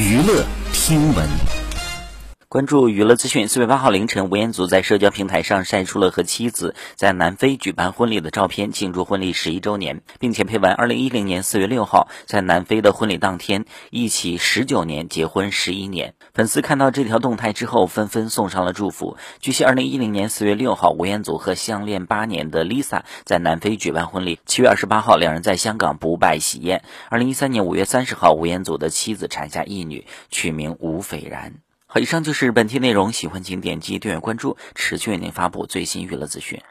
娱乐听闻。关注娱乐资讯。四月八号凌晨，吴彦祖在社交平台上晒出了和妻子在南非举办婚礼的照片，庆祝婚礼十一周年，并且配文：二零一零年四月六号在南非的婚礼当天，一起十九年，结婚十一年。粉丝看到这条动态之后，纷纷送上了祝福。据悉，二零一零年四月六号，吴彦祖和相恋八年的 Lisa 在南非举办婚礼。七月二十八号，两人在香港补拜喜宴。二零一三年五月三十号，吴彦祖的妻子产下一女，取名吴斐然。好，以上就是本期内容。喜欢请点击订阅关注，持续为您发布最新娱乐资讯。